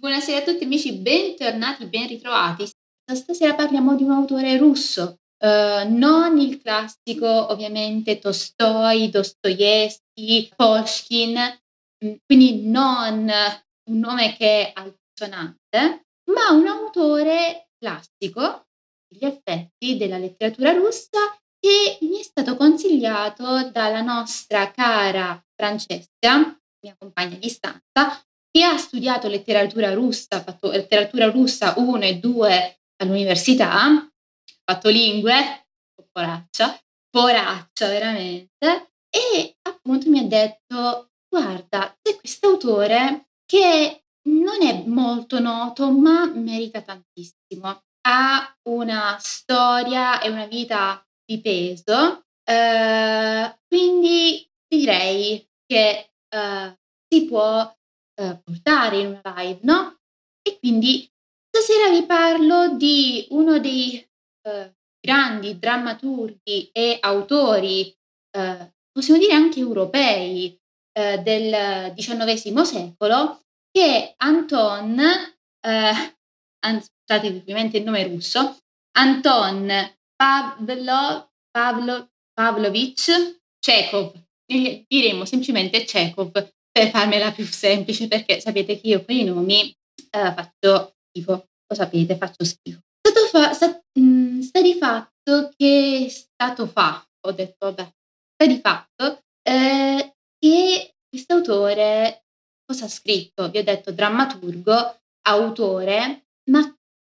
Buonasera a tutti amici, bentornati, ben ritrovati. Stasera parliamo di un autore russo, uh, non il classico ovviamente Tolstoi, Dostoevsky, Pushkin, mm, quindi non un nome che è altisonante, ma un autore classico, gli effetti della letteratura russa che mi è stato consigliato dalla nostra cara Francesca, mia compagna di stanza, che ha studiato letteratura russa, ha fatto letteratura russa 1 e 2 all'università, ha fatto lingue, poraccia, poraccia veramente, e appunto mi ha detto, guarda, c'è questo autore che non è molto noto, ma merita tantissimo. Ha una storia e una vita di peso, eh, quindi direi che eh, si può eh, portare in una live, no? E quindi stasera vi parlo di uno dei eh, grandi drammaturghi e autori, eh, possiamo dire anche europei, eh, del XIX secolo, che Anton, eh, scusate ovviamente il nome russo, Anton Pavlo, Pavlo, Pavlovich Chekhov, diremo semplicemente Chekhov, per farmela più semplice, perché sapete che io con i nomi eh, faccio schifo, lo sapete, faccio schifo. Stato fa, sta, mh, mm, sta di fatto che stato fa, ho detto vabbè, sta di fatto eh, che quest'autore cosa ha scritto? Vi ho detto drammaturgo, autore, ma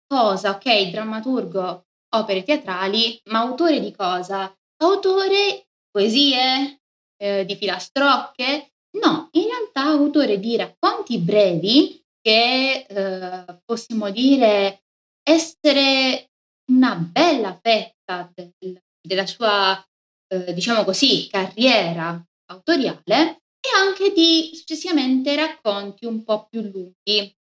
cosa? Ok, drammaturgo, opere teatrali, ma autore di cosa? Autore poesie, eh, di filastrocche, No, in realtà autore di racconti brevi che eh, possiamo dire essere una bella fetta del, della sua, eh, diciamo così, carriera autoriale e anche di successivamente racconti un po' più lunghi,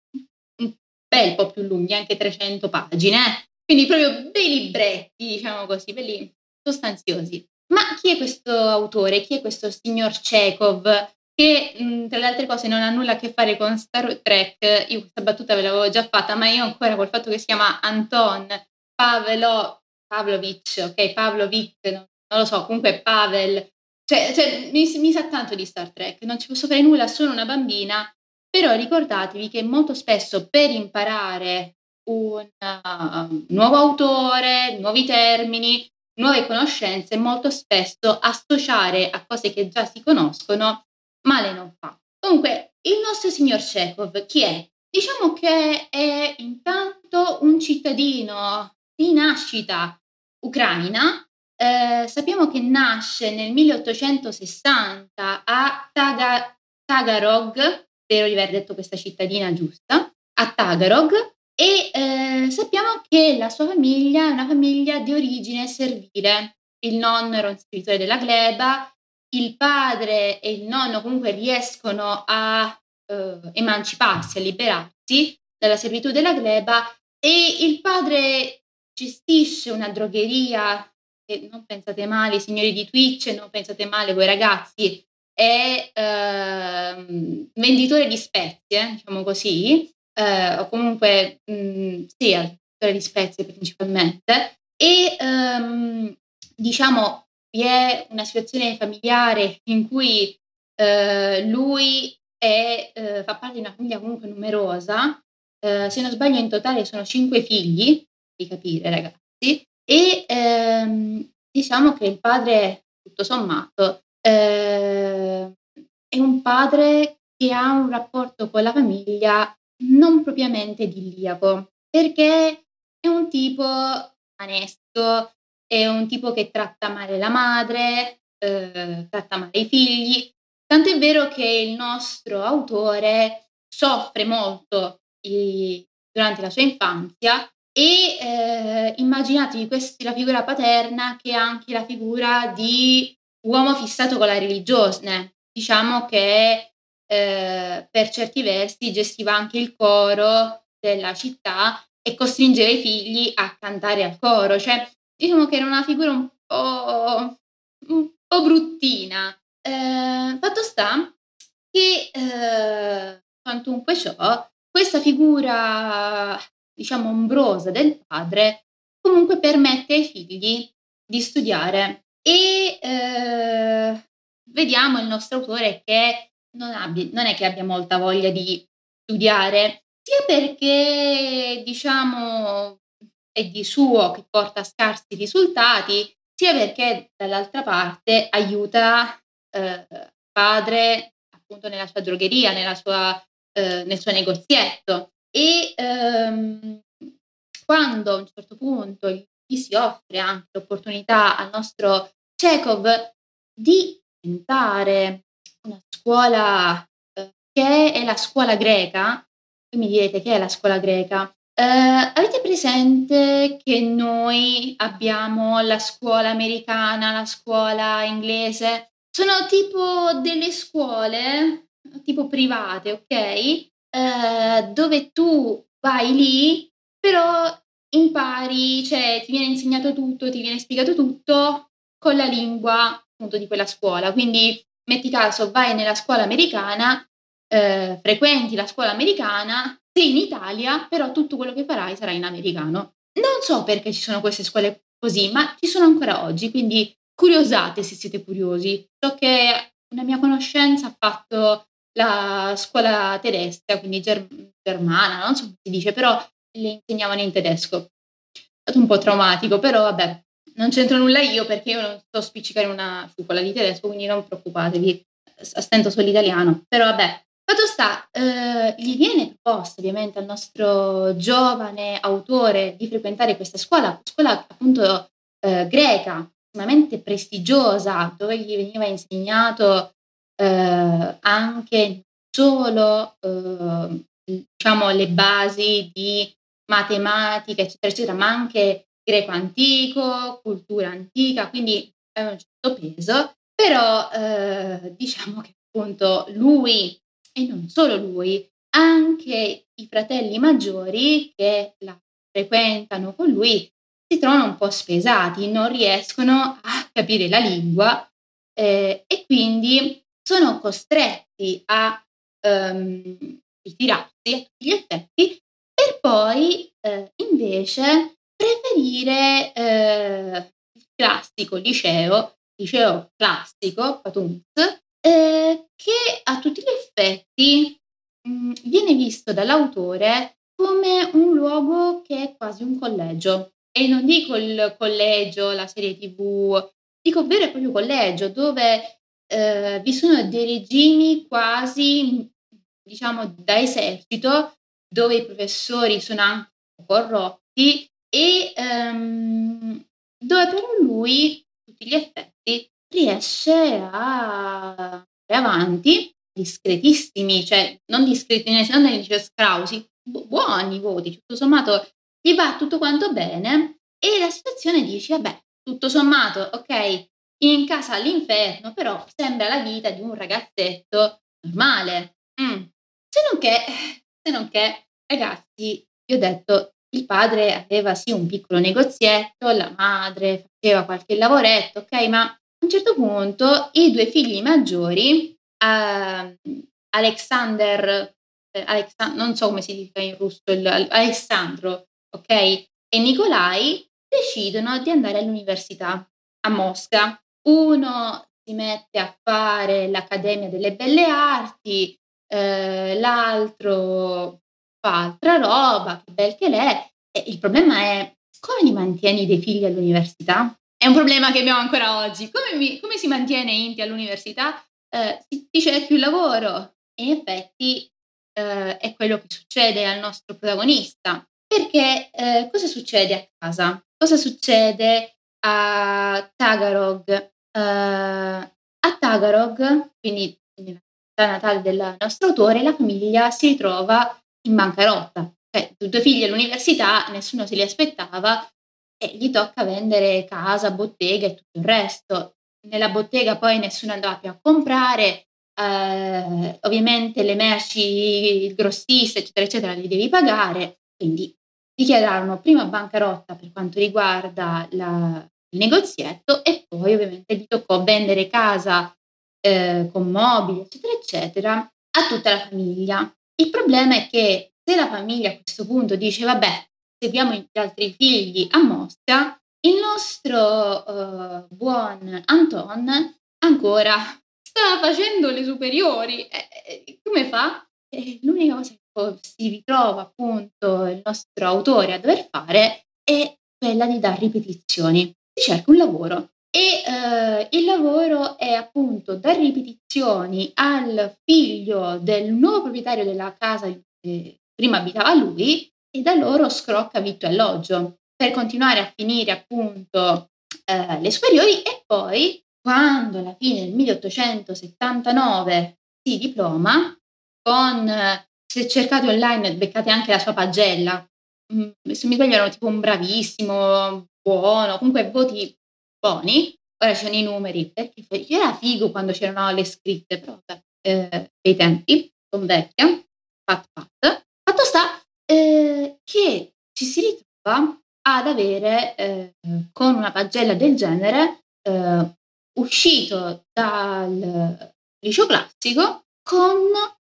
un bel po' più lunghi, anche 300 pagine, quindi proprio bei libretti, diciamo così, belli sostanziosi. Ma chi è questo autore? Chi è questo signor Chekhov? Che mh, tra le altre cose non ha nulla a che fare con Star Trek, io questa battuta ve l'avevo già fatta, ma io ancora col fatto che si chiama Anton Pavelo, Pavlovich, ok, Pavlovic, non, non lo so, comunque Pavel, cioè, cioè mi, mi, sa tanto di Star Trek, non ci posso fare nulla, sono una bambina, però ricordatevi che molto spesso per imparare un uh, nuovo autore, nuovi termini, nuove conoscenze, molto spesso associare a cose che già si conoscono male non fa. Comunque, il nostro signor Chekhov chi è? Diciamo che è intanto un cittadino di nascita ucraina. Eh, sappiamo che nasce nel 1860 a Taga- Tagarog, spero di aver detto questa cittadina giusta, a Tagarog, e eh, sappiamo che la sua famiglia è una famiglia di origine servile. Il nonno era un servitore della gleba, il padre e il nonno comunque riescono a eh, emanciparsi, a liberarsi dalla servitù della gleba e il padre gestisce una drogheria e non pensate male, signori di Twitch, non pensate male voi ragazzi, è eh, venditore di spezie, diciamo così, eh, o comunque mh, mm, sì, venditore di spezie principalmente, e ehm, diciamo vi è una situazione familiare in cui eh, lui è, eh, fa parte di una famiglia comunque numerosa, eh, se non sbaglio in totale sono cinque figli, di capire ragazzi, e ehm, diciamo che il padre, tutto sommato, eh, è un padre che ha un rapporto con la famiglia non propriamente idilliaco, perché è un tipo onesto, è un tipo che tratta male la madre, eh, tratta male i figli, tanto è vero che il nostro autore soffre molto i, durante la sua infanzia e eh, immaginatevi questa la figura paterna che è anche la figura di uomo fissato con la religione. Diciamo che eh, per certi versi gestiva anche il coro della città e costringeva i figli a cantare al coro, cioè diciamo che era una figura un po', un po bruttina. Eh, fatto sta che, eh, quantunque ciò, questa figura, diciamo, ombrosa del padre comunque permette ai figli di studiare e eh, vediamo il nostro autore che non, abbia, non è che abbia molta voglia di studiare, sia perché diciamo è di suo che porta a scarsi risultati, sia perché dall'altra parte aiuta eh, padre appunto nella sua drogheria, nella sua, eh, nel suo negozietto. E ehm, quando a un certo punto gli si offre anche l'opportunità al nostro Chekhov di tentare una scuola eh, che è la scuola greca, voi mi direte che è la scuola greca, eh, avete presente che noi abbiamo la scuola americana, la scuola inglese? Sono tipo delle scuole, tipo private, ok? Eh, dove tu vai lì, però impari, cioè ti viene insegnato tutto, ti viene spiegato tutto con la lingua appunto di quella scuola. Quindi metti caso, vai nella scuola americana, eh, frequenti la scuola americana, sei in Italia, però tutto quello che farai sarà in americano. Non so perché ci sono queste scuole così, ma ci sono ancora oggi, quindi curiosate se siete curiosi. So che una mia conoscenza ha fatto la scuola tedesca, quindi ger- germana, non so come si dice, però le insegnavano in tedesco. È stato un po' traumatico, però vabbè, non c'entro nulla io perché io non so spiccicare una scuola di tedesco, quindi non preoccupatevi, stento sull'italiano. Però vabbè, Fatto sta, eh, gli viene proposto ovviamente al nostro giovane autore di frequentare questa scuola, scuola appunto eh, greca, estremamente prestigiosa, dove gli veniva insegnato eh, anche solo eh, diciamo, le basi di matematica, eccetera, eccetera, ma anche greco antico, cultura antica, quindi aveva un certo peso, però eh, diciamo che appunto lui e non solo lui, anche i fratelli maggiori che la frequentano con lui si trovano un po' spesati, non riescono a capire la lingua eh, e quindi sono costretti a um, ritirarsi a tutti gli effetti per poi eh, invece preferire eh, il classico liceo, liceo classico, Patunz, eh, che a tutti gli effetti mh, mm, viene visto dall'autore come un luogo che è quasi un collegio. E non dico il collegio, la serie tv, dico vero e proprio collegio, dove eh, vi sono dei regimi quasi, diciamo, da esercito, dove i professori sono anche corrotti e ehm, dove però lui, a tutti gli effetti, riesce a avanti discretissimi, cioè non discreti, non nel liceo Scrausi, bu- buoni voti, tutto sommato gli va tutto quanto bene e la situazione dice, vabbè, tutto sommato, ok, in casa all'inferno, però sembra la vita di un ragazzetto normale. Mm. Se non che, se non che, ragazzi, vi ho detto, il padre aveva sì un piccolo negozietto, la madre faceva qualche lavoretto, ok, ma un certo punto i due figli maggiori, uh, Alexander, eh, Alexa- non so come si dica in russo, il, Alessandro, ok, e Nicolai, decidono di andare all'università a Mosca. Uno si mette a fare l'Accademia delle Belle Arti, eh, l'altro fa altra roba, che bel che l'è. E il problema è come li mantieni dei figli all'università? È un problema che abbiamo ancora oggi. Come, mi, come si mantiene Inti all'università? Eh, si, cerchi un lavoro e in effetti eh, è quello che succede al nostro protagonista. Perché eh, cosa succede a casa? Cosa succede a Tagarog? Eh, a Tagarog, quindi nella città natale del nostro autore, la famiglia si ritrova in bancarotta. Cioè, due figli all'università, nessuno se li aspettava e gli tocca vendere casa, bottega e tutto il resto. Nella bottega poi nessuno andava più a comprare, eh, ovviamente le merci, il grossista, eccetera, eccetera, li devi pagare, quindi dichiararono prima bancarotta per quanto riguarda la, il negozietto e poi ovviamente gli toccò vendere casa eh, con mobili, eccetera, eccetera, a tutta la famiglia. Il problema è che se la famiglia a questo punto dice vabbè, seguiamo gli altri figli a Mosca, il nostro uh, buon Anton ancora sta facendo le superiori. Eh, come fa? Eh, l'unica cosa che si ritrova appunto il nostro autore a dover fare è quella di dare ripetizioni. Si cerca un lavoro e eh, il lavoro è appunto dare ripetizioni al figlio del nuovo proprietario della casa che prima abitava lui e da loro scrocca vitto e alloggio per continuare a finire appunto eh, le superiori. E poi quando alla fine del 1879 si diploma con se cercate online beccate anche la sua pagella. Mm, se mi sbaglio erano tipo un bravissimo buono comunque voti buoni ora ci sono i numeri perché era figo quando c'erano le scritte però eh, dei tempi sono vecchia pat pat fatto sta eh, che ci si ritrova ad avere eh, con una pagella del genere eh, uscito dal liceo classico con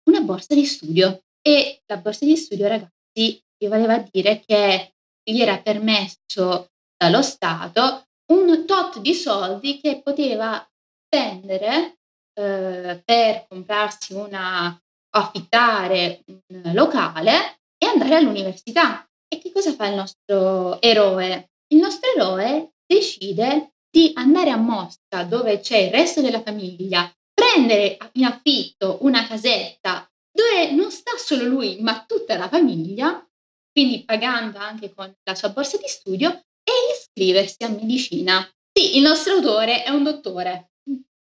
una borsa di studio. E la borsa di studio ragazzi gli voleva dire che gli era permesso dallo Stato un tot di soldi che poteva spendere eh, per comprarsi una affittare un locale e andare all'università. E che cosa fa il nostro eroe? Il nostro eroe decide di andare a Mosca dove c'è il resto della famiglia, prendere in affitto una casetta dove non sta solo lui ma tutta la famiglia, quindi pagando anche con la sua borsa di studio e iscriversi a medicina. Sì, il nostro autore è un dottore,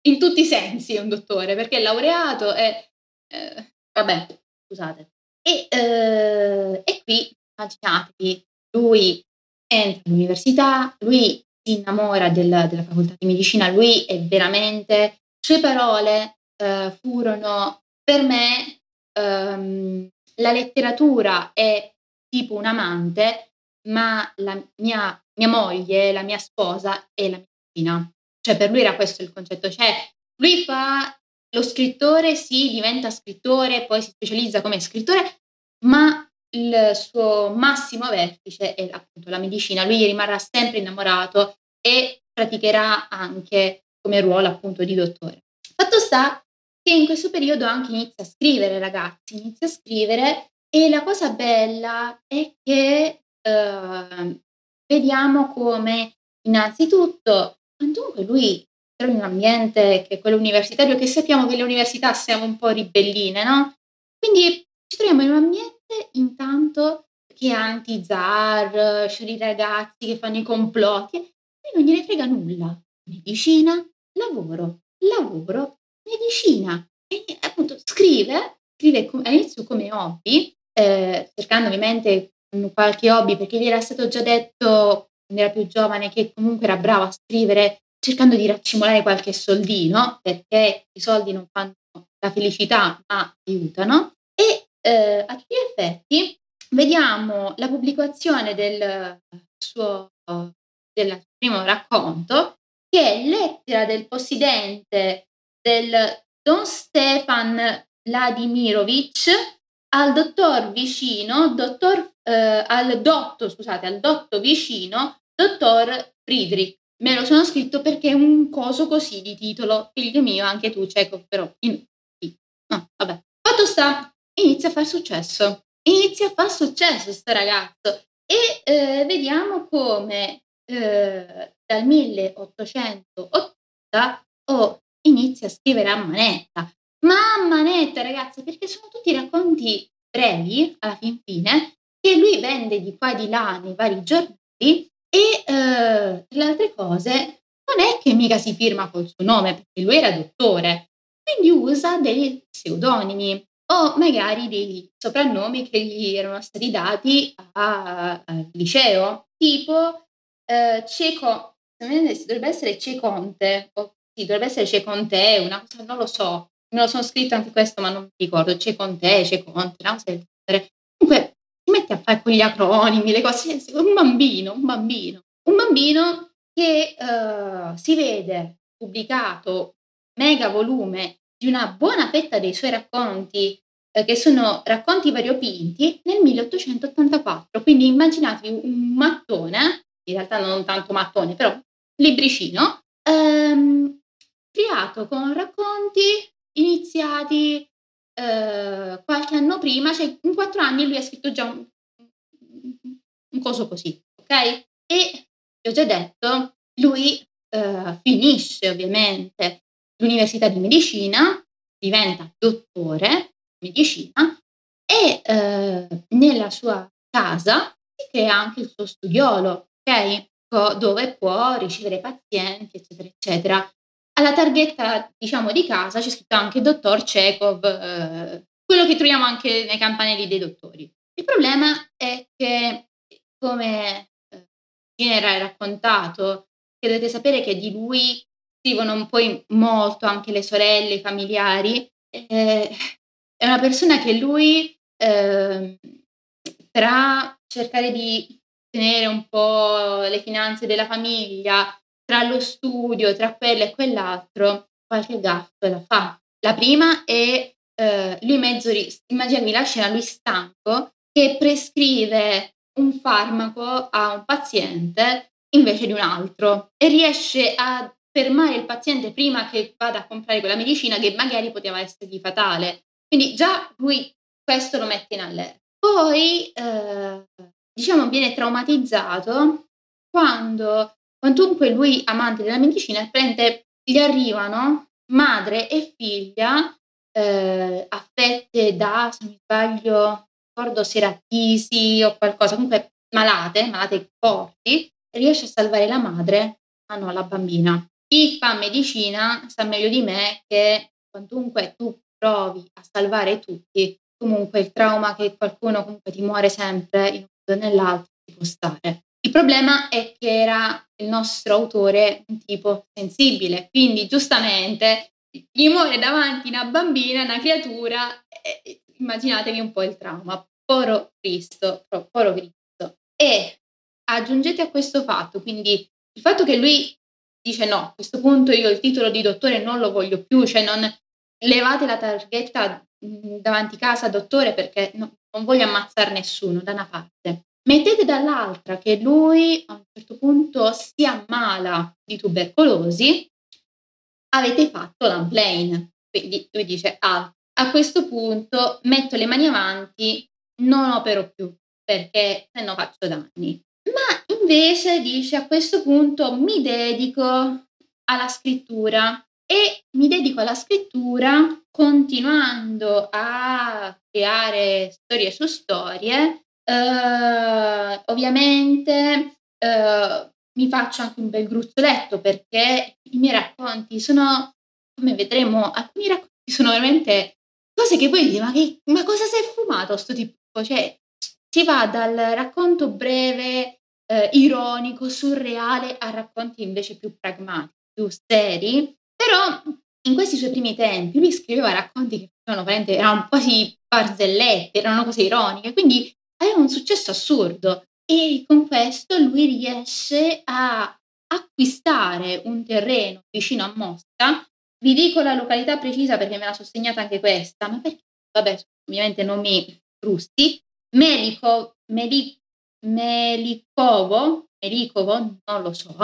in tutti i sensi è un dottore perché è laureato e... Eh, vabbè, scusate. E, eh, e qui immaginatevi, lui entra all'università, lui si innamora del, della facoltà di medicina, lui è veramente, sue parole eh, furono per me ehm, la letteratura è tipo un amante, ma la mia, mia moglie, la mia sposa è la medicina. Cioè per lui era questo il concetto, cioè lui fa lo scrittore, sì, diventa scrittore, poi si specializza come scrittore, ma il suo massimo vertice è appunto la medicina. Lui rimarrà sempre innamorato e praticherà anche come ruolo appunto di dottore. Fatto sta che in questo periodo anche inizia a scrivere, ragazzi, inizia a scrivere e la cosa bella è che eh, vediamo come innanzitutto, dunque lui in un ambiente che è quello universitario, che sappiamo che le università siamo un po' ribelline, no? Quindi ci troviamo in un ambiente intanto che è anti-zar, c'è i ragazzi che fanno i complotti, e non gliene frega nulla. Medicina, lavoro, lavoro, medicina. E appunto scrive, scrive all'inizio come hobby, eh, cercando ovviamente qualche hobby perché gli era stato già detto quando era più giovane che comunque era bravo a scrivere cercando di raccimolare qualche soldino perché i soldi non fanno la felicità ma aiutano eh, a tutti gli effetti vediamo la pubblicazione del suo del primo racconto che è lettera del possidente del Don Stefan Vladimirovich al dottor vicino, dottor, eh, al dotto, scusate, al dotto vicino, dottor Friedrich. Me lo sono scritto perché è un coso così di titolo, figlio mio, anche tu, cieco, però in... No, vabbè. Fatto sta inizia a fare successo. Inizia a fare successo questo ragazzo e eh, vediamo come eh, dal 1880 oh, inizia a scrivere a manetta. Ma a manetta, ragazzi, perché sono tutti racconti brevi, alla fin fine, che lui vende di qua e di là nei vari giornali e, eh, tra le altre cose, non è che mica si firma col suo nome, perché lui era dottore, quindi usa dei pseudonimi o magari dei soprannomi che gli erano stati dati al liceo, tipo eh, Ceco, dovrebbe essere Ceconte, o sì, dovrebbe essere Ceconte, una cosa, non lo so, me lo sono scritto anche questo, ma non mi ricordo, Ceconte, Ceconte, una cosa. Comunque, si mette a fare con gli acronimi, le cose, un bambino, un bambino, un bambino che uh, si vede pubblicato mega volume di una buona fetta dei suoi racconti eh, che sono racconti variopinti nel 1884. Quindi immaginatevi un mattone, in realtà non tanto mattone, però libricino, ehm, creato con racconti iniziati eh, qualche anno prima, cioè in quattro anni lui ha scritto già un, un coso così, ok? E vi ho già detto, lui eh, finisce ovviamente l'università di medicina, diventa dottore di medicina e eh, nella sua casa si crea anche il suo studiolo, ok? dove può ricevere pazienti, eccetera, eccetera. Alla targhetta, diciamo, di casa c'è scritto anche dottor Chekhov, eh, quello che troviamo anche nei campanelli dei dottori. Il problema è che, come eh, viene raccontato, che dovete sapere che di lui scrivono un po' molto anche le sorelle, i familiari, eh, è una persona che lui, eh, tra cercare di tenere un po' le finanze della famiglia, tra lo studio, tra quello e quell'altro, qualche gaffa la fa. La prima è eh, lui mezzo, immaginatevi la scena, lui stanco, che prescrive un farmaco a un paziente invece di un altro e riesce a fermare il paziente prima che vada a comprare quella medicina che magari poteva essergli fatale. Quindi già lui questo lo mette in allerta. Poi, eh, diciamo, viene traumatizzato quando Quantunque lui, amante della medicina, prende, gli arrivano madre e figlia eh, affette da, se non sbaglio, ricordo se era tisi o qualcosa, comunque malate, malate forti, riesce a salvare la madre, ma non la bambina. Chi fa medicina sa meglio di me che quantunque tu provi a salvare tutti, comunque il trauma che qualcuno comunque ti muore sempre in un modo o nell'altro ci può stare. Il problema è che era il nostro autore un tipo sensibile, quindi giustamente gli muore davanti una bambina, una creatura, eh, immaginatevi un po' il trauma. Poro Cristo, poro Cristo. E aggiungete a questo fatto, quindi il fatto che lui dice no, a questo punto io il titolo di dottore non lo voglio più, cioè non levate la targhetta davanti casa dottore perché no, non voglio ammazzare nessuno da una parte. Mettete dall'altra che lui a un certo punto si ammala di tubercolosi, avete fatto l'unplane. Quindi lui dice, ah, a questo punto metto le mani avanti, non opero più perché se no faccio danni. Ma invece dice, a questo punto mi dedico alla scrittura e mi dedico alla scrittura continuando a creare storie su storie Uh, ovviamente uh, mi faccio anche un bel gruzzoletto perché i miei racconti sono, come vedremo, alcuni racconti sono veramente cose che poi dici, ma, che, ma cosa si è fumato sto tipo? Cioè, si va dal racconto breve, eh, ironico, surreale, a racconti invece più pragmatici, più seri, però in questi suoi primi tempi lui scriveva racconti che erano, erano quasi barzellette, erano cose ironiche, quindi aveva un successo assurdo e con questo lui riesce a acquistare un terreno vicino a Mosca. Vi dico la località precisa perché me la sono segnata anche questa, ma perché, vabbè, ovviamente non mi frusti. Melico, Meli, Melikovo, Melikovo, non lo so.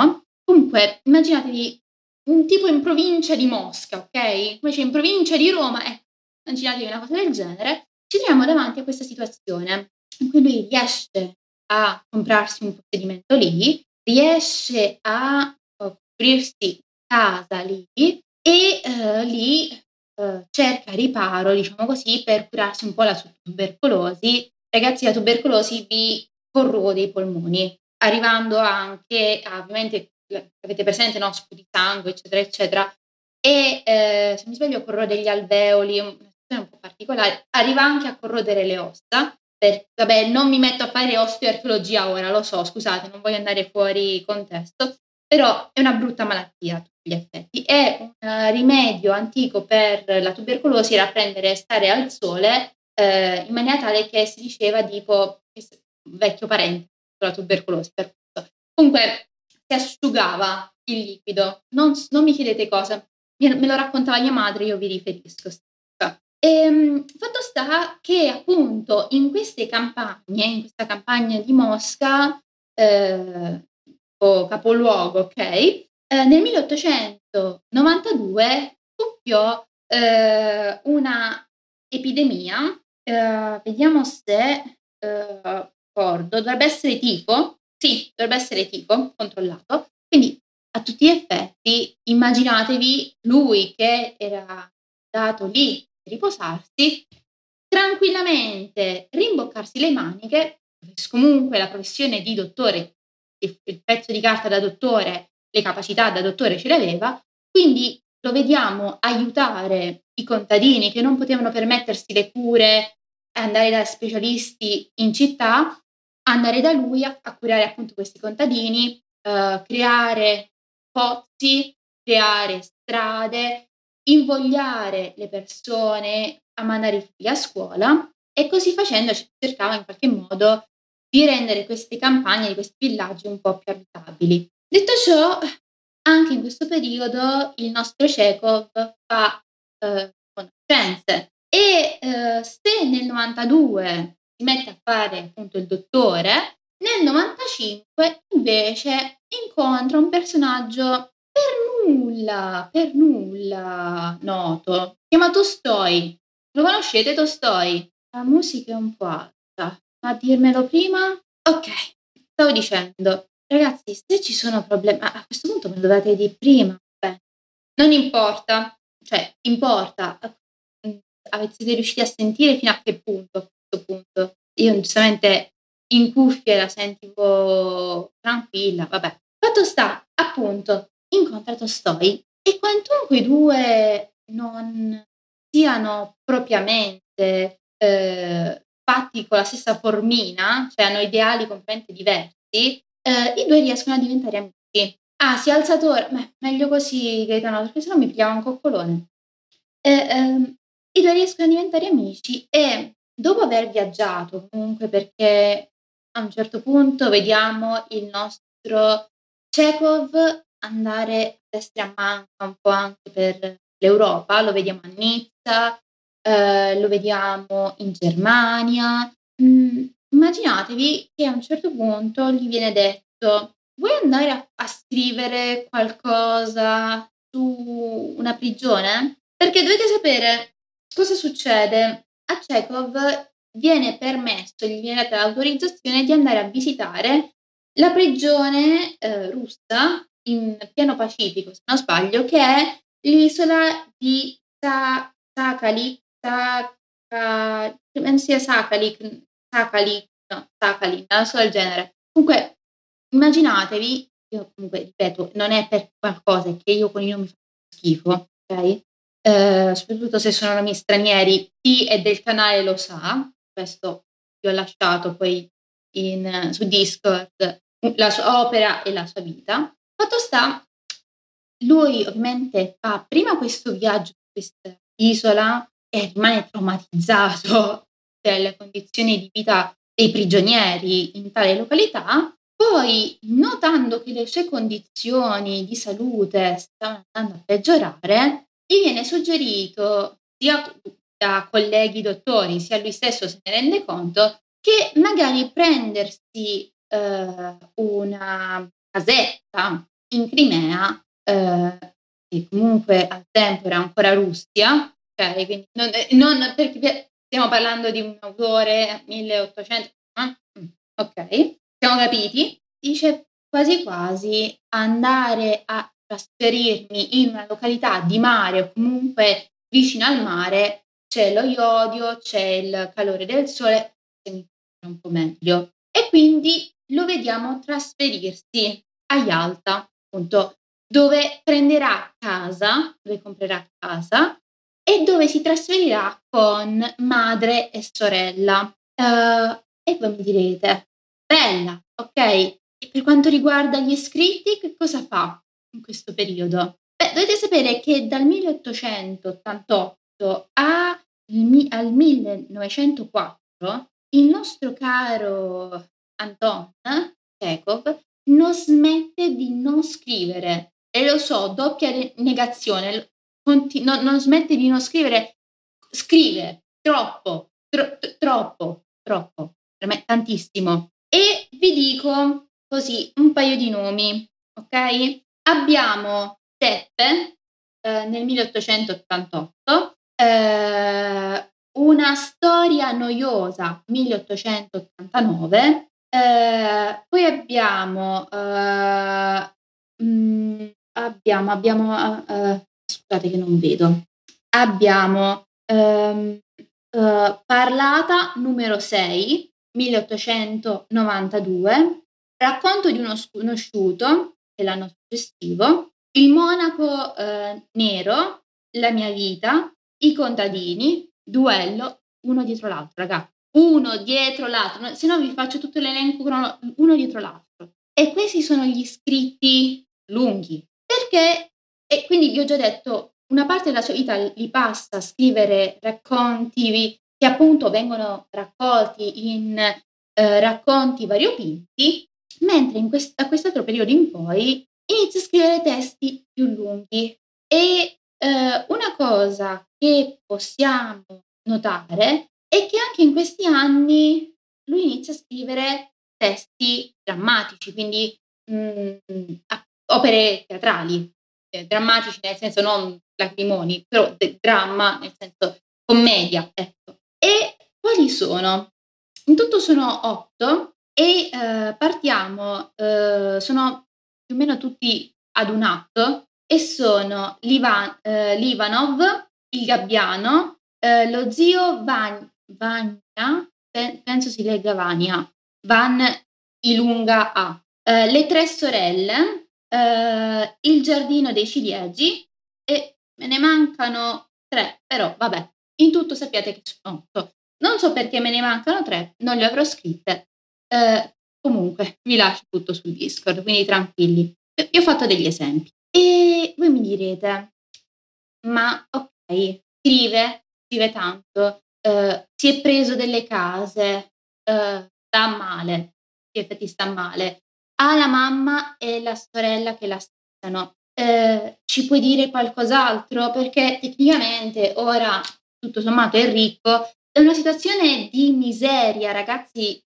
Comunque, immaginatevi un tipo in provincia di Mosca, ok? C'è in provincia di Roma, ecco, immaginatevi una cosa del genere. Ci troviamo davanti a questa situazione in cui lui riesce a comprarsi un possedimento lì, riesce a coprirsi casa lì e eh, lì eh, cerca riparo, diciamo così, per curarsi un po' la tubercolosi. Ragazzi, la tubercolosi vi corrode i polmoni, arrivando anche a, ovviamente, avete presente, no, sputi sangue, eccetera, eccetera, e eh, se mi sbaglio corrode gli alveoli, una situazione un po' particolare, arriva anche a corrodere le ossa per, vabbè, non mi metto a fare osteoarcheologia ora, lo so, scusate, non voglio andare fuori contesto, però è una brutta malattia a tutti gli effetti. È un rimedio antico per la tubercolosi era prendere e stare al sole eh, in maniera tale che si diceva tipo vecchio parente con la tubercolosi. Per Comunque si asciugava il liquido, non, non mi chiedete cosa, me lo raccontava mia madre, io vi riferisco. Ehm, fatto sta che appunto in queste campagne, in questa campagna di Mosca, eh, o capoluogo, ok, eh, nel 1892 scoppiò eh, una epidemia, eh, vediamo se eh, ricordo, dovrebbe essere tifo, sì, dovrebbe essere tifo, controllato, quindi a tutti gli effetti immaginatevi lui che era dato lì riposarsi, tranquillamente rimboccarsi le maniche, comunque la professione di dottore, il pezzo di carta da dottore, le capacità da dottore ce le aveva, quindi lo vediamo aiutare i contadini che non potevano permettersi le cure, andare da specialisti in città, andare da lui a, a curare appunto questi contadini, uh, creare pozzi, creare strade, invogliare le persone a mandare i figli a scuola e così facendo cercava in qualche modo di rendere queste campagne questi villaggi un po' più abitabili. Detto ciò, anche in questo periodo il nostro Chekhov fa eh, conoscenze e eh, se nel 92 si mette a fare appunto il dottore, nel 95 invece incontra un personaggio per nulla, per nulla noto, chiamato Tolstoi. Lo conoscete Tolstoi? La musica è un po' alta, ma dirmelo prima? Ok, stavo dicendo, ragazzi, se ci sono problemi, a questo punto me lo dovete dire prima, Beh, non importa, cioè importa, siete riusciti a sentire fino a che punto a questo punto? Io giustamente in cuffia la sentivo tranquilla, vabbè. Fatto sta, appunto, incontra Tolstoi e quantunque i due non siano propriamente eh, fatti con la stessa formina, cioè hanno ideali completamente diversi, eh, i due riescono a diventare amici. Ah, si è alzato ora, Beh, meglio così Gaetano, perché sennò mi pigliava un coccolone. Eh, ehm, i due riescono a diventare amici e dopo aver viaggiato, comunque perché a un certo punto vediamo il nostro Chekhov andare a destra a manca un po' anche per l'Europa, lo vediamo a Nizza, eh, lo vediamo in Germania. Mm, immaginatevi che a un certo punto gli viene detto vuoi andare a, a scrivere qualcosa su una prigione? Perché dovete sapere Cosa succede? A Chekhov viene permesso, gli viene data l'autorizzazione di andare a visitare la prigione eh, russa in pieno Pacifico, se non sbaglio, che è l'isola di Sakalik, Sakalik, non sia Sakalik, Sakalik, no, Sakhalin, una cosa del genere. Comunque, immaginatevi, io comunque ripeto, non è per qualcosa, che io con i nomi faccio schifo, ok? eh, soprattutto se sono nomi stranieri, chi è del canale lo sa, questo vi ho lasciato poi in, su Discord la sua opera e la sua vita. Fatto sta, lui ovviamente fa prima questo viaggio su questa isola e rimane traumatizzato delle condizioni di vita dei prigionieri in tale località, poi notando che le sue condizioni di salute stavano andando a peggiorare, gli viene suggerito sia da colleghi dottori, sia lui stesso se ne rende conto, che magari prendersi eh, una casetta in Crimea, eh, che comunque al tempo era ancora Russia, okay? Quindi non, non, perché stiamo parlando di un autore 1800, eh? ok, siamo capiti, dice quasi quasi andare a trasferirmi in una località di mare o comunque vicino al mare, c'è lo iodio, c'è il calore del sole, mi un po' meglio. E quindi lo vediamo trasferirsi a Yalta, appunto, dove prenderà casa, dove comprerà casa e dove si trasferirà con madre e sorella. Uh, e voi mi direte, bella, ok? E per quanto riguarda gli iscritti, che cosa fa? in questo periodo? Beh, dovete sapere che dal 1888 a, al 1904 il nostro caro Anton Chekhov non smette di non scrivere. E lo so, doppia negazione, continu- non, non smette di non scrivere scrive troppo, tro- troppo, troppo, per me tantissimo. E vi dico così un paio di nomi, ok? Abbiamo Teppe eh, nel 1888, eh, una storia noiosa 1889, eh, poi abbiamo, mh, mm, abbiamo, abbiamo, eh, scusate che non vedo, abbiamo ehm, eh, parlata numero 6 1892, racconto di uno sconosciuto dell'anno successivo, il monaco eh, nero, la mia vita, i contadini, duello, uno dietro l'altro, raga, uno dietro l'altro, se no vi faccio tutto l'elenco uno dietro l'altro. E questi sono gli scritti lunghi, perché, e quindi vi ho già detto, una parte della sua vita li passa a scrivere racconti che appunto vengono raccolti in eh, racconti variopinti, mentre in quest- da quest'altro periodo in poi inizia a scrivere testi più lunghi. E eh, una cosa che possiamo notare è che anche in questi anni lui inizia a scrivere testi drammatici, quindi mh, mm, opere teatrali, eh, drammatici nel senso non lacrimoni, però de- dramma nel senso commedia, ecco. E quali sono? In tutto sono otto e eh, partiamo, eh, sono più o meno tutti ad un atto e sono Livan, eh, Livanov, il Gabbiano, eh, lo zio Van, Vania, penso si legga Vania, Van Ilunga A, eh, le tre sorelle, eh, il giardino dei ciliegi e me ne mancano tre, però vabbè, in tutto sappiate che sono otto. Non so perché me ne mancano tre, non le avrò scritte. Eh, comunque, vi lascio tutto sul Discord, quindi tranquilli. Vi ho fatto degli esempi. E voi mi direte, ma ok, scrive, scrive tanto, eh, si è preso delle case, eh, sta male, in effetti sta male, ha la mamma e la sorella che la stano. Eh, ci puoi dire qualcos'altro? Perché tecnicamente ora tutto sommato è ricco, è una situazione di miseria, ragazzi,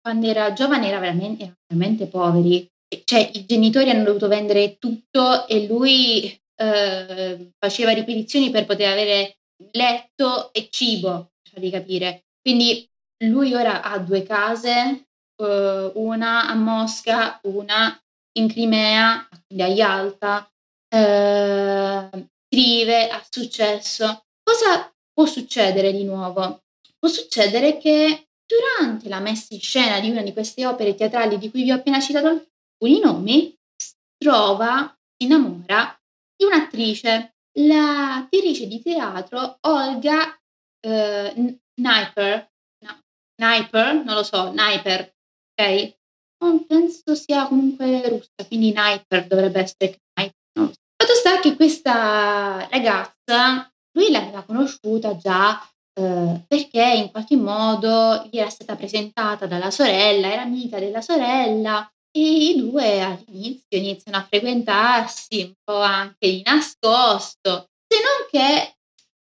quando era giovane era veramente, era veramente poveri, cioè i genitori hanno dovuto vendere tutto e lui eh, faceva ripetizioni per poter avere letto e cibo, di capire. Quindi lui ora ha due case, eh, una a Mosca, una in Crimea, quindi a Yalta, eh, scrive, ha successo. Cosa può succedere di nuovo? Può succedere che durante la messa in scena di una di queste opere teatrali di cui vi ho appena citato alcuni nomi, trova, si innamora di un'attrice, l'attrice di teatro Olga eh, Sniper, no, Sniper, non lo so, Sniper, ok? Non penso sia comunque russa, quindi Sniper dovrebbe essere Sniper, so. Fatto sta che questa ragazza, lui l'aveva conosciuta già eh, perché in qualche modo gli era stata presentata dalla sorella, era amica della sorella e i due all'inizio iniziano a frequentarsi un po' anche di nascosto, se non che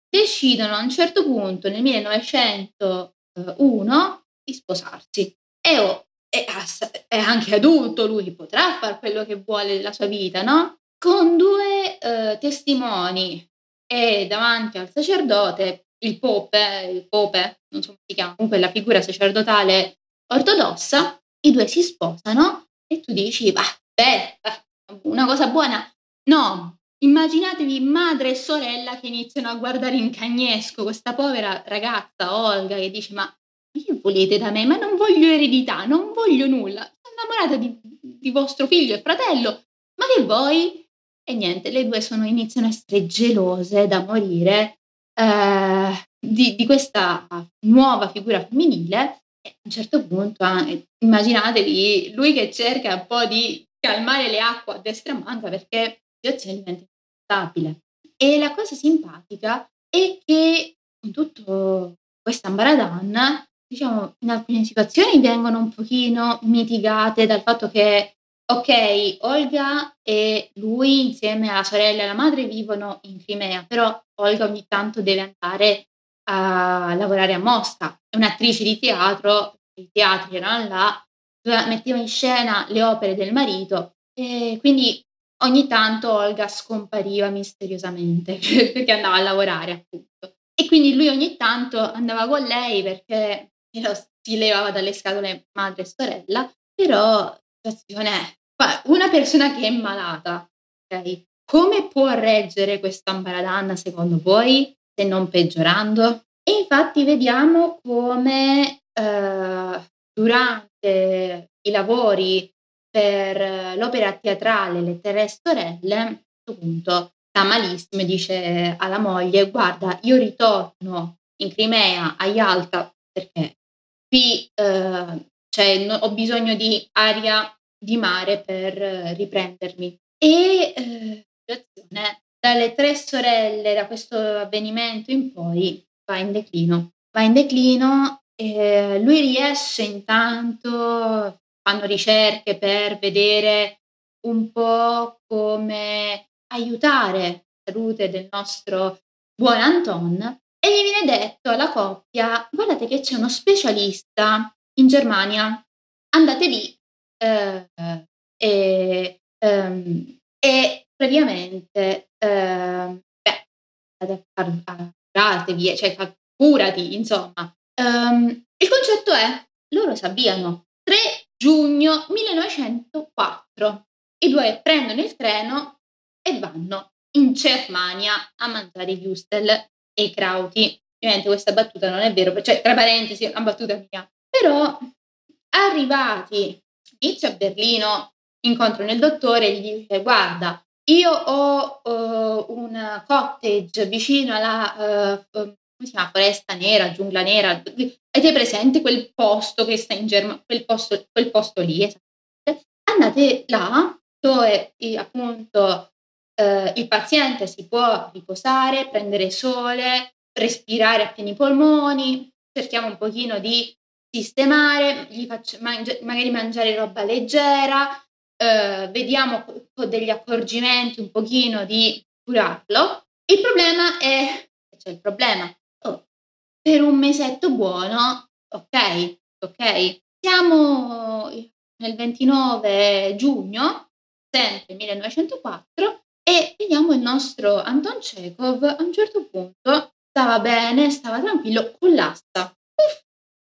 decidono a un certo punto nel 1901 di sposarsi. E oh, è, è, anche adulto, lui potrà fare quello che vuole della sua vita, no? Con due eh, testimoni e davanti al sacerdote, il pope, il pope, non so come si chiama, comunque la figura sacerdotale ortodossa, i due si sposano e tu dici, bah, beh, una cosa buona. No, immaginatevi madre e sorella che iniziano a guardare in cagnesco questa povera ragazza Olga che dice, ma che volete da me? Ma non voglio eredità, non voglio nulla. Sono innamorata di, di vostro figlio e fratello, ma che vuoi? E niente, le due sono, iniziano a essere gelose da morire eh, di, di, questa nuova figura femminile e a un certo punto, eh, immaginatevi lui che cerca un po' di calmare le acque a destra e manca perché situazione diventa instabile. E la cosa simpatica è che con tutto questo ambaradan, diciamo, in alcune situazioni vengono un pochino mitigate dal fatto che, ok, Olga e lui insieme alla sorella e alla madre vivono in Crimea, però Olga ogni tanto deve andare a lavorare a Mosca. È un'attrice di teatro, i teatri erano là, metteva in scena le opere del marito e quindi ogni tanto Olga scompariva misteriosamente perché andava a lavorare appunto. E quindi lui ogni tanto andava con lei perché si levava dalle scatole madre e sorella, però la una persona che è malata, ok? Come può reggere questa ambaradanna secondo voi, se non peggiorando? E infatti vediamo come eh, durante i lavori per l'opera teatrale Le Tre Sorelle, a questo punto sta malissimo e dice alla moglie guarda io ritorno in Crimea a Yalta perché qui eh, cioè, no, ho bisogno di aria di mare per riprendermi. E eh, dalle tre sorelle, da questo avvenimento in poi, va in declino. Va in declino e lui riesce intanto, fanno ricerche per vedere un po' come aiutare la salute del nostro buon Anton e gli viene detto alla coppia, guardate che c'è uno specialista in Germania, andate lì eh, e, um, e praticamente eh, beh, curatevi, cioè curati, insomma. Um, il concetto è, loro sappiano, 3 giugno 1904, i due prendono il treno e vanno in Germania a mangiare i Wustel e i Krauti. Ovviamente questa battuta non è vera, cioè tra parentesi è una battuta mia. Però arrivati inizio a Berlino, incontrano il dottore e gli dice guarda, io ho uh, un cottage vicino alla uh, come si chiama, foresta nera, giungla nera. Avete presente quel posto che sta in Germania, quel quel posto lì? Esatto. Andate là dove appunto uh, il paziente si può riposare, prendere sole, respirare a pieni polmoni, cerchiamo un pochino di sistemare, mangi- magari mangiare roba leggera, eh, vediamo con degli accorgimenti un pochino di curarlo. Il problema è, c'è il problema, per un mesetto buono, ok, ok, siamo nel 29 giugno, sempre 1904, e vediamo il nostro Anton Chekhov a un certo punto stava bene, stava tranquillo, collassa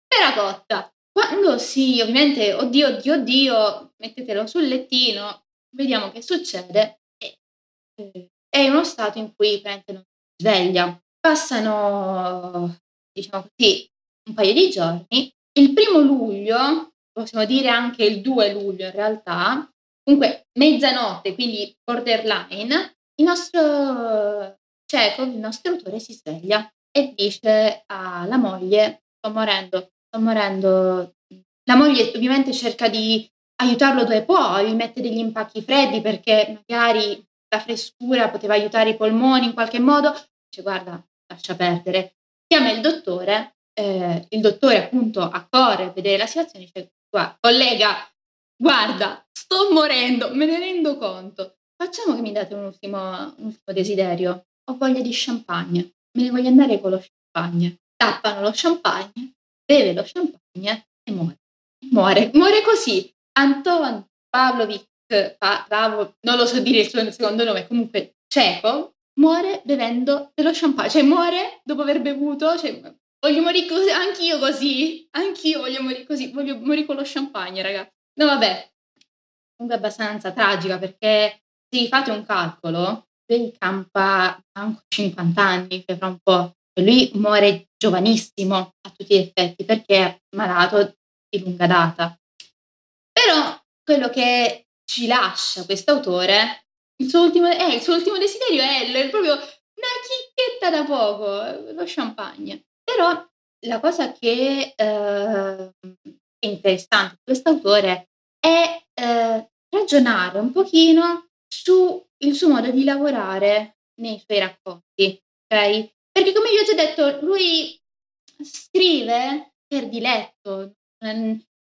era cotta. Quando sì, ovviamente, oddio, oddio, oddio, mettetelo sul lettino, vediamo che succede. E, è uno stato in cui praticamente non si sveglia. Passano, diciamo così, un paio di giorni. Il primo luglio, possiamo dire anche il 2 luglio in realtà, comunque mezzanotte, quindi borderline, il nostro Chekhov, il nostro autore, si sveglia e dice alla moglie: Sto morendo, sto morendo. La moglie ovviamente cerca di aiutarlo dove può, gli mette degli impacchi freddi perché magari la frescura poteva aiutare i polmoni in qualche modo. Dice guarda, lascia perdere. Chiama il dottore, eh, il dottore appunto accorre a vedere la situazione e dice guarda, collega, guarda, sto morendo, me ne rendo conto. Facciamo che mi date un ultimo, un ultimo desiderio. Ho voglia di champagne, me ne voglio andare con lo champagne. Tappano lo champagne beve lo champagne e muore. Muore, muore così. Anton Pavlovic, pa- Pavlo, non lo so dire il suo secondo nome, comunque ceco, muore bevendo dello champagne, cioè muore dopo aver bevuto, cioè, voglio morire così, anch'io così, anch'io voglio morire così, voglio morire con lo champagne, raga. No, vabbè, comunque abbastanza tragica perché se fate un calcolo, lui campa anche 50 anni, cioè fra un po', lui muore giovanissimo a tutti gli effetti perché è malato di lunga data. Però quello che ci lascia questo autore, il suo ultimo, eh, il suo ultimo desiderio è, proprio una chicchetta da poco, lo champagne. Però la cosa che eh, è interessante di questo autore è eh, ragionare un pochino sul suo modo di lavorare nei suoi racconti, ok? Perché come vi ho già detto, lui scrive per diletto,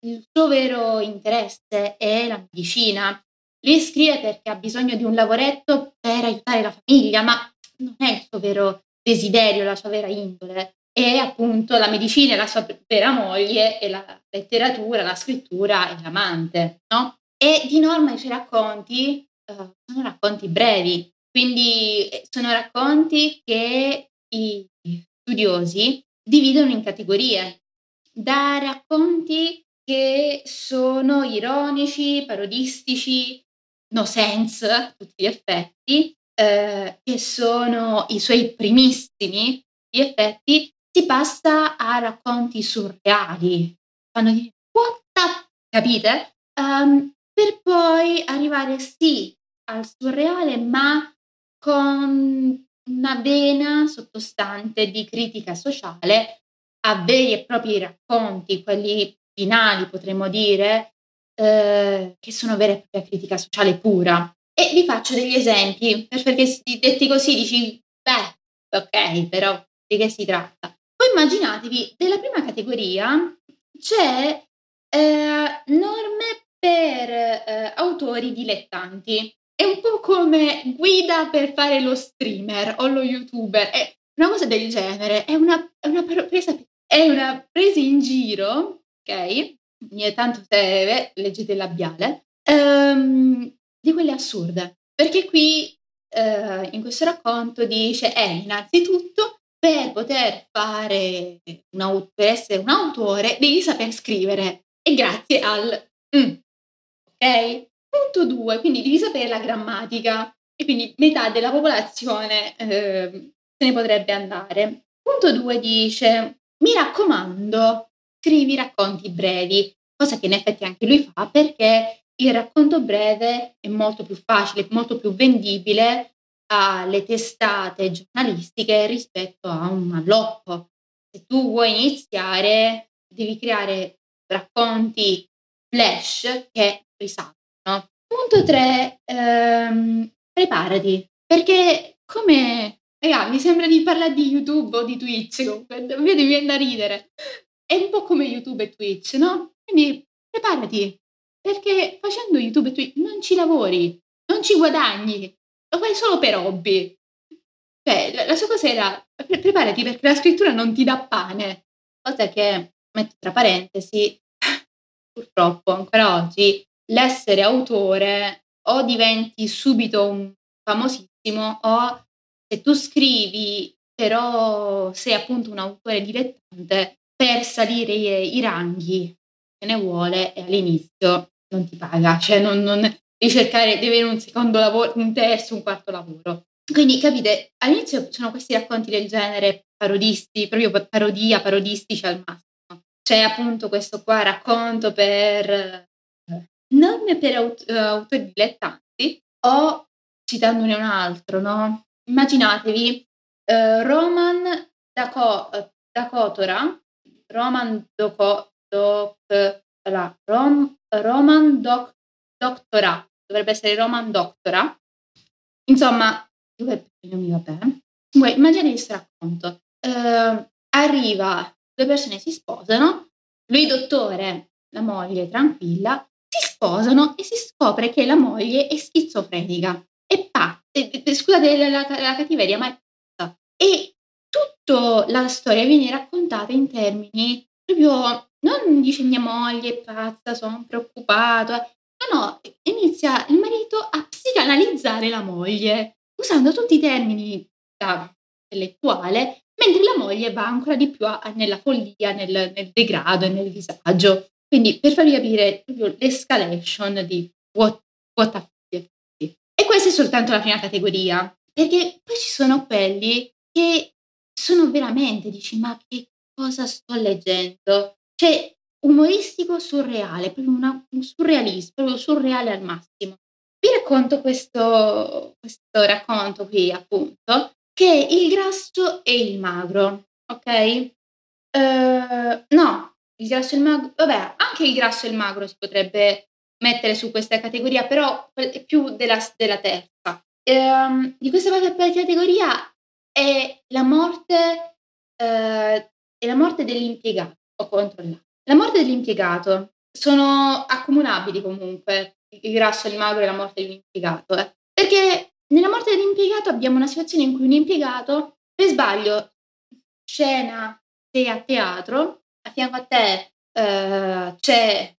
il suo vero interesse è la medicina. Lui scrive perché ha bisogno di un lavoretto per aiutare la famiglia, ma non è il suo vero desiderio, la sua vera indole. e appunto la medicina è la sua vera moglie e la letteratura, la scrittura è l'amante, no? E di norma i suoi racconti uh, sono racconti brevi, quindi eh, sono racconti che i studiosi dividono in categorie, da racconti che sono ironici, parodistici, no sense a tutti gli effetti, eh, che sono i suoi primissimi effetti, si passa a racconti surreali. Fanno dire, what the... capite? Um, per poi arrivare sì al surreale, ma con una vena sottostante di critica sociale a veri e propri racconti, quelli finali potremmo dire, eh, che sono vera e propria critica sociale pura. E vi faccio degli esempi, perché detti così dici, beh, ok, però di che si tratta? Poi immaginatevi, della prima categoria c'è eh, norme per eh, autori dilettanti. È un po' come guida per fare lo streamer o lo youtuber, è una cosa del genere, è una, è una presa, è una presa in giro, ok? Ogni tanto se leggete il labiale, um, di quelle assurde. Perché qui uh, in questo racconto dice, eh, innanzitutto per poter fare un, per essere un autore devi saper scrivere e grazie al mm, ok? Punto 2, quindi devi sapere la grammatica e quindi metà della popolazione eh, se ne potrebbe andare. Punto 2 dice, mi raccomando, scrivi racconti brevi, cosa che in effetti anche lui fa perché il racconto breve è molto più facile, molto più vendibile alle testate giornalistiche rispetto a un allocco. Se tu vuoi iniziare, devi creare racconti flash che risaltano. Punto 3, ehm, preparati, perché come... Raga, mi sembra di parlare di YouTube o di Twitch, comunque, mi viene da ridere. È un po' come YouTube e Twitch, no? Quindi preparati, perché facendo YouTube e Twitch non ci lavori, non ci guadagni, lo fai solo per hobby. Cioè, la, la sua cosa era pre- preparati perché la scrittura non ti dà pane. Cosa che, metto tra parentesi, purtroppo ancora oggi l'essere autore o diventi subito un famosissimo o se tu scrivi però sei appunto un autore dilettante per salire i, i ranghi che ne vuole e all'inizio non ti paga, cioè non, non, devi cercare di avere un secondo lavoro, un terzo, un quarto lavoro. Quindi capite, all'inizio sono questi racconti del genere parodisti, proprio parodia, parodistici al massimo. C'è appunto questo qua racconto per non per aut- autori dilettanti o citandone un altro, no? Immaginatevi uh, Roman Daco- Dacotora, Roman Doco- Doc, allora, Rom, Roman Doc, Doctora, dovrebbe essere Roman Doctora. Insomma, dove non mi va bene. Comunque, immaginate questo racconto. Uh, arriva, due persone si sposano, lui dottore, la moglie tranquilla, si sposano e si scopre che la moglie è schizofrenica, è pazza, scusate la, la, la cattiveria, ma è pazza. E tutta la storia viene raccontata in termini proprio non dice mia moglie è pazza, sono preoccupato. No, no, inizia il marito a psicanalizzare la moglie, usando tutti i termini da intellettuale, mentre la moglie va ancora di più a, nella follia, nel, nel, degrado e nel disagio. Quindi per farvi capire proprio l'escalation di what, what a E questa è soltanto la prima categoria, perché poi ci sono quelli che veramente, dici, ma che cosa sto leggendo? Cioè, umoristico surreale, proprio una, un surrealismo, proprio surreale al massimo. Vi racconto questo, questo racconto qui, appunto, che è il grasso e il magro, ok? Uh, no, il grasso e il magro, vabbè, anche il grasso e il magro si potrebbe mettere su questa categoria, però è più della, della terza. Um, di questa categoria è la morte, uh, è la morte dell'impiegato ho controllato. La morte dell'impiegato sono accomunabili comunque, il grasso, il magro e la morte dell'impiegato, eh. perché nella morte dell'impiegato abbiamo una situazione in cui un impiegato, per sbaglio, scena sei a teatro, a fianco a te uh, c'è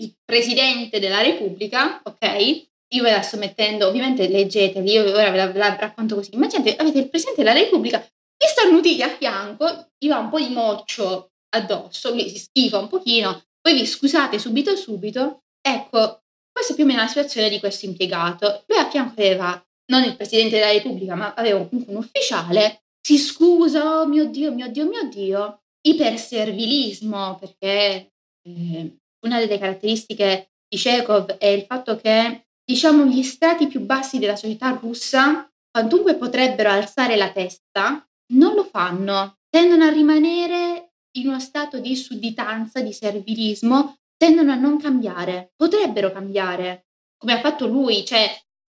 il presidente della Repubblica, ok? Io ve la sto mettendo, ovviamente leggeteli, io ora ve la, ve la racconto così. Immaginate, avete il presidente della Repubblica che starnutiti a fianco, gli va un po' di moccio addosso, lui si schifa un pochino, poi vi scusate subito subito. Ecco, questa è più o meno la situazione di questo impiegato. Lui a fianco aveva non il presidente della Repubblica, ma aveva comunque un ufficiale, si scusa, oh mio Dio, mio Dio, mio Dio, iperservilismo, perché eh, una delle caratteristiche di Chekhov è il fatto che, diciamo, gli strati più bassi della società russa, quantunque potrebbero alzare la testa, non lo fanno, tendono a rimanere in uno stato di sudditanza, di servilismo, tendono a non cambiare, potrebbero cambiare, come ha fatto lui, cioè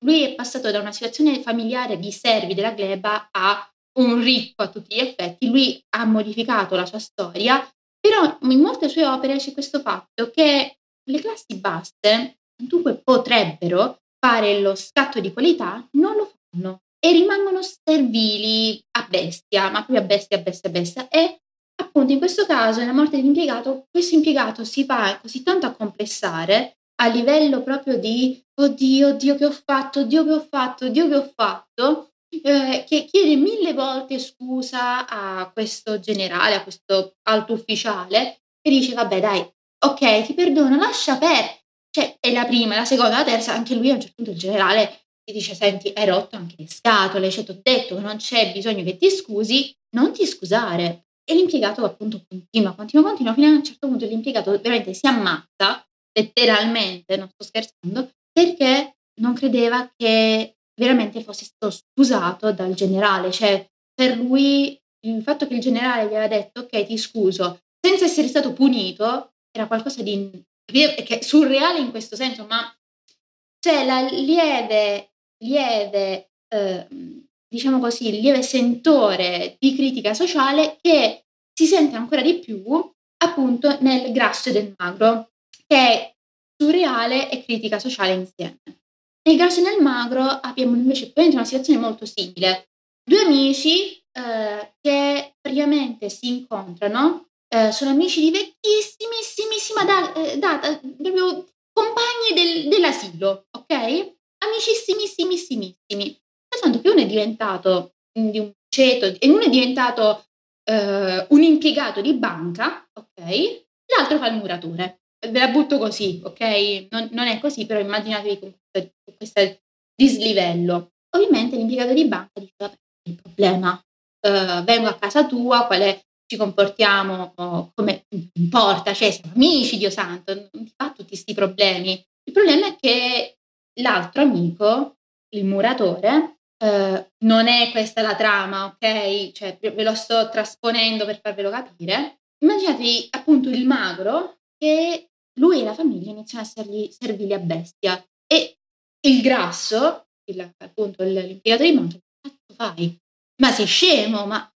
lui è passato da una situazione familiare di servi della gleba a un ricco a tutti gli effetti, lui ha modificato la sua storia, però in molte sue opere c'è questo fatto che le classi basse, dunque potrebbero fare lo scatto di qualità, non lo fanno e rimangono servili a bestia, ma proprio a bestia, a bestia, a bestia. E appunto in questo caso, nella morte dell'impiegato, questo impiegato si va così tanto a complessare a livello proprio di oddio, oddio che ho fatto, oddio che ho fatto, oddio che ho fatto, eh, che chiede mille volte scusa a questo generale, a questo alto ufficiale, e dice vabbè dai, ok, ti perdono, lascia per. Cioè, è la prima, la seconda, la terza, anche lui a un certo punto il generale ti dice senti, hai rotto anche le scatole, cioè ti ho detto che non c'è bisogno che ti scusi, non ti scusare. E l'impiegato appunto continua, continua, continua, fino a un certo punto l'impiegato veramente si ammazza, letteralmente, non sto scherzando, perché non credeva che veramente fosse stato scusato dal generale, cioè per lui il fatto che il generale gli aveva detto ok ti scuso senza essere stato punito era qualcosa di che è surreale in questo senso, ma c'è la lieve, lieve, eh, diciamo così, il lieve sentore di critica sociale che si sente ancora di più appunto nel grasso e del magro, che è surreale e critica sociale insieme. Nel grasso e nel magro abbiamo invece una situazione molto simile. Due amici eh, che praticamente si incontrano, eh, sono amici di vecchissimissimissima da, eh, data, proprio compagni del, dell'asilo, ok? Amicissimissimissimi. Soltanto che uno è diventato di un ceto e uno è diventato eh, un impiegato di banca, ok? L'altro fa il muratore ve la butto così, ok? Non, non è così, però immaginatevi con questo, dislivello. Ovviamente l'impiegato di banca dice, vabbè, il problema, uh, vengo a casa tua, quale ci comportiamo oh, come importa, cioè siamo amici, Dio santo, non ti fa tutti questi problemi. Il problema è che l'altro amico, il muratore, uh, non è questa la trama, ok? Cioè ve lo sto trasponendo per farvelo capire. Immaginatevi appunto il magro che lui e la famiglia iniziano a essergli servili a bestia e il grasso, il, appunto l'impiegato di Monte, che cazzo fai? Ma sei scemo? Ma,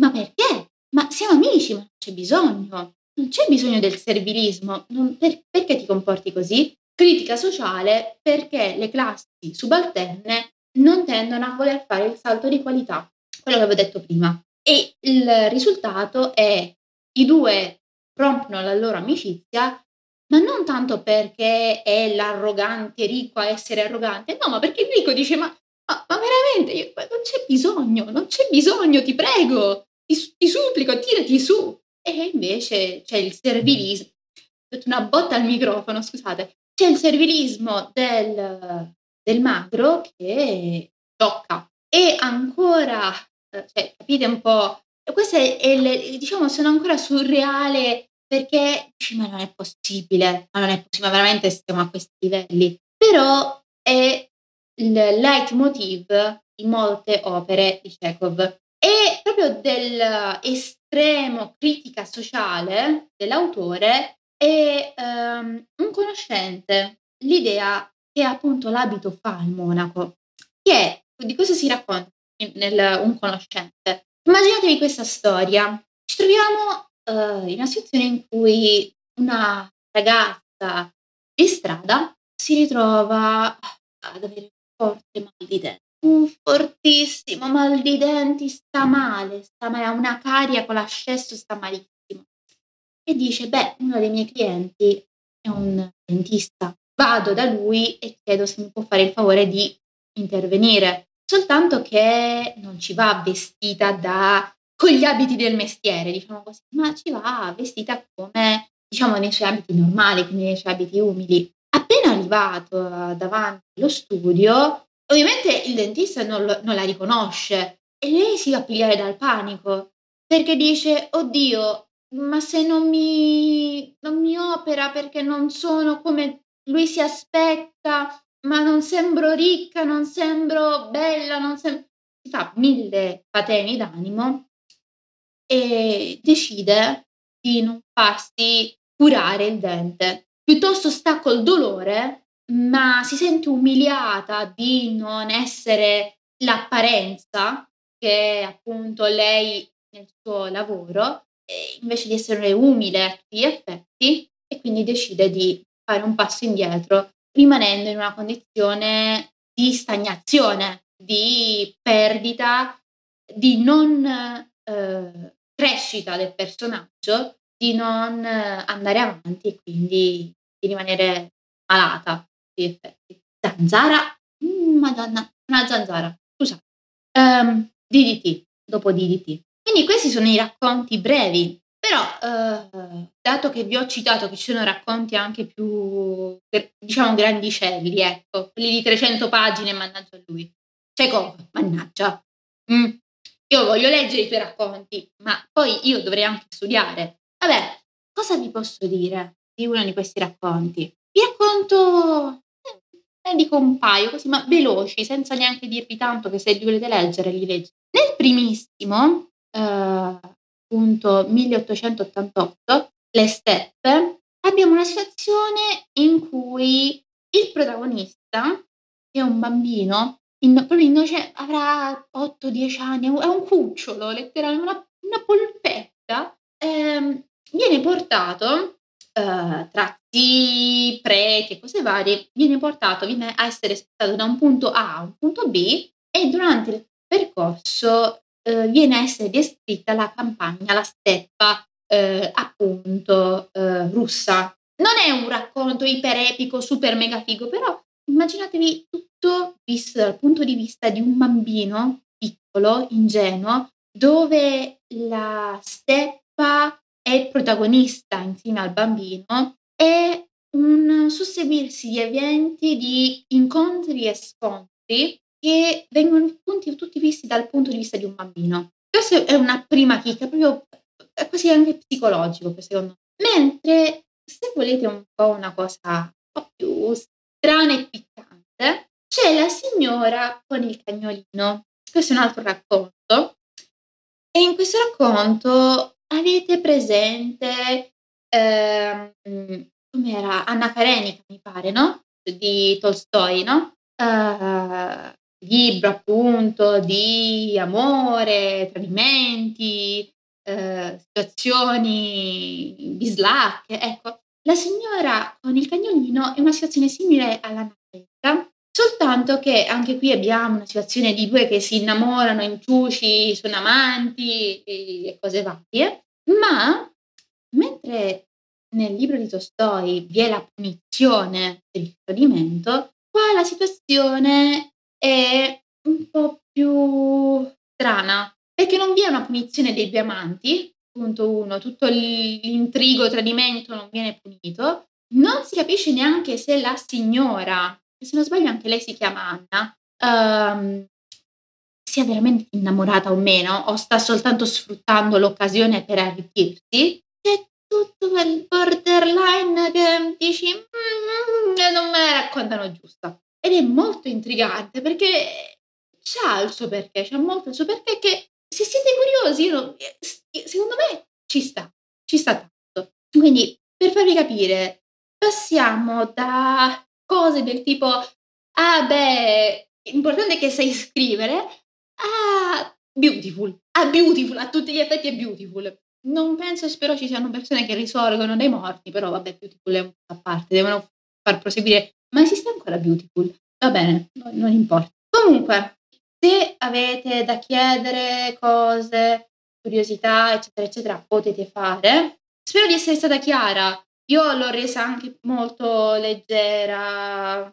ma, perché? Ma siamo amici, ma c'è bisogno. Non c'è bisogno del servilismo. Non, per, perché ti comporti così? Critica sociale perché le classi subalterne non tendono a voler fare il salto di qualità, quello che avevo detto prima. E il risultato è i due rompono la loro amicizia ma non tanto perché è l'arrogante ricco a essere arrogante, no, ma perché il ricco dice ma, ma, ma veramente io, non c'è bisogno, non c'è bisogno, ti prego, ti, ti supplico, tirati su. E invece c'è il servilismo, ho detto una botta al microfono, scusate, c'è il servilismo del, del magro che tocca. E ancora, eh, cioè, capite un po', questo è, è diciamo, sono ancora surreale perché dici ma non è possibile, ma non è possibile, veramente stiamo a questi livelli. Però è il leitmotiv di molte opere di Chekhov e proprio dell'estremo critica sociale dell'autore è um, un conoscente l'idea che appunto l'abito fa al monaco, che di cosa si racconta nel un conoscente. Immaginatevi questa storia. Ci troviamo uh, in una situazione in cui una ragazza di strada si ritrova ad avere forte mal di testa. Un fortissimo mal di denti, sta male, sta male, ha una caria con l'ascesso, sta malissimo. E dice, beh, uno dei miei clienti è un dentista, vado da lui e chiedo se mi può fare il favore di intervenire. Soltanto che non ci va vestita da con gli abiti del mestiere, diciamo così, ma ci va vestita come diciamo nei suoi abiti normali, quindi nei suoi abiti umili. Appena arrivato davanti allo studio, ovviamente il dentista non, lo, non la riconosce e lei si va a pigliare dal panico perché dice: Oddio, ma se non mi, non mi opera perché non sono come lui si aspetta, ma non sembro ricca, non sembro bella, non sembro... Si fa mille patemi d'animo e decide di non farsi curare il dente. Piuttosto sta col dolore, ma si sente umiliata di non essere l'apparenza che appunto lei nel suo lavoro, invece di essere umile a tutti gli effetti, e quindi decide di fare un passo indietro, rimanendo in una condizione di stagnazione, di perdita, di non eh, crescita del personaggio di non andare avanti e quindi di rimanere malata effetti. Zanzara, mm, madonna, una zanzara, scusate. Um, DDT, dopo DDT. Quindi questi sono i racconti brevi, però uh, dato che vi ho citato che ci sono racconti anche più, diciamo, grandicelli, ecco, quelli di 300 pagine, mannaggia a lui. Chekhov, mannaggia. Mm. Io voglio leggere i tuoi racconti, ma poi io dovrei anche studiare. Vabbè, cosa vi posso dire di uno di questi racconti? Vi racconto, eh, ne dico un paio così, ma veloci, senza neanche dirvi tanto che se li volete leggere li leggo. Nel primissimo, eh, appunto 1888, Le steppe, abbiamo una situazione in cui il protagonista, che è un bambino, in, innocente, avrà 8-10 anni, è un cucciolo, letteralmente una, una polpetta, ehm, viene portato Tra zii, preti e cose varie, viene portato, viene a essere spostato da un punto A a un punto B e durante il percorso uh, viene a essere descritta la campagna, la steppa uh, appunto russa. Non è un racconto iperepico, super mega figo, però immaginatevi tutto visto dal punto di vista di un bambino piccolo, ingenuo, dove la steppa è il protagonista insieme al bambino, è un susseguirsi di eventi, di incontri e scontri che vengono tutti, tutti visti dal punto di vista di un bambino. Questa è una prima chicca, proprio quasi anche psicologico, secondo me. Mentre se volete un po' una cosa un po' più strana e piccante, c'è la signora con il cagnolino. Questo è un altro racconto. E in questo racconto Avete presente, ehm, com'era? Anna Karenica mi pare, no, di Tolstoj, no, uhm, libro appunto di amore, tradimenti, uhm, situazioni bislacche, ecco. La signora con il cagnolino è una situazione simile alla Karenica, soltanto che anche qui abbiamo una situazione di due che si innamorano, inciuci, sono amanti e cose varie, ma mentre nel libro di Tolstoi vi è la punizione per il tradimento, qua la situazione è un po' più strana, perché non vi è una punizione dei due amanti, punto uno, tutto l'intrigo tradimento non viene punito, non si capisce neanche se la signora, se non sbaglio anche lei si chiama Anna, um, sia veramente innamorata o meno, o sta soltanto sfruttando l'occasione per arricchirsi, c'è tutto quel borderline che dici mm, non me la raccontano giusta. Ed è molto intrigante perché c'ha il suo perché, c'ha molto il suo perché che se siete curiosi, io, secondo me ci sta, ci sta tanto. Quindi, per farvi capire, passiamo da cose del tipo, ah beh, l'importante è che sai scrivere, Ah, beautiful. Ah, beautiful, a tutti gli effetti è beautiful. Non penso e spero ci siano persone che risorgono dai morti, però vabbè, beautiful è un a parte, devono far proseguire. Ma esiste ancora beautiful? Va bene, non, non importa. Comunque, Se avete da chiedere cose, curiosità, eccetera, eccetera, potete fare. Spero di essere stata chiara. Io l'ho resa anche molto leggera.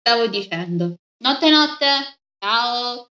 Stavo dicendo. Notte notte. Ciao.